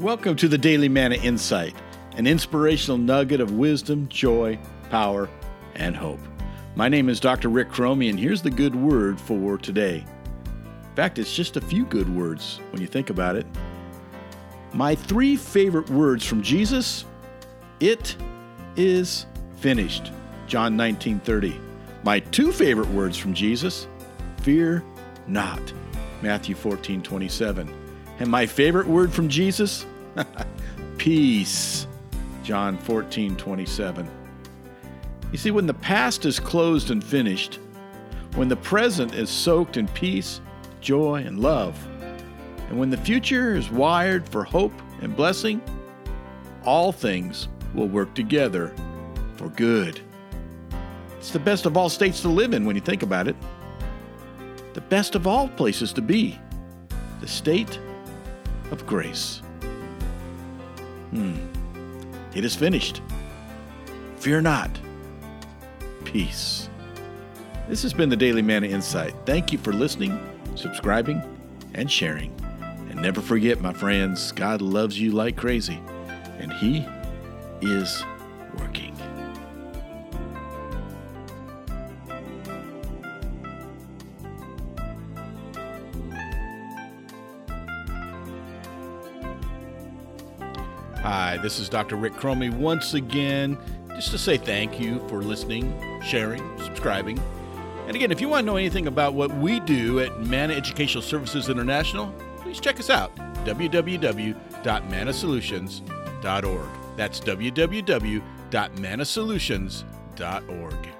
Welcome to the Daily Manna Insight, an inspirational nugget of wisdom, joy, power, and hope. My name is Dr. Rick Cromie, and here's the good word for today. In fact, it's just a few good words when you think about it. My three favorite words from Jesus it is finished. John 19:30. My two favorite words from Jesus, fear not. Matthew 14:27. And my favorite word from Jesus, peace. John 14:27. You see when the past is closed and finished, when the present is soaked in peace, joy, and love, and when the future is wired for hope and blessing, all things will work together for good. It's the best of all states to live in when you think about it. The best of all places to be. The state of grace. Hmm. It is finished. Fear not. Peace. This has been the Daily Manna Insight. Thank you for listening, subscribing, and sharing. And never forget, my friends, God loves you like crazy, and He is working. Hi, this is Dr. Rick Cromie once again, just to say thank you for listening, sharing, subscribing. And again, if you want to know anything about what we do at Manna Educational Services International, please check us out www.manasolutions.org. That's www.manasolutions.org.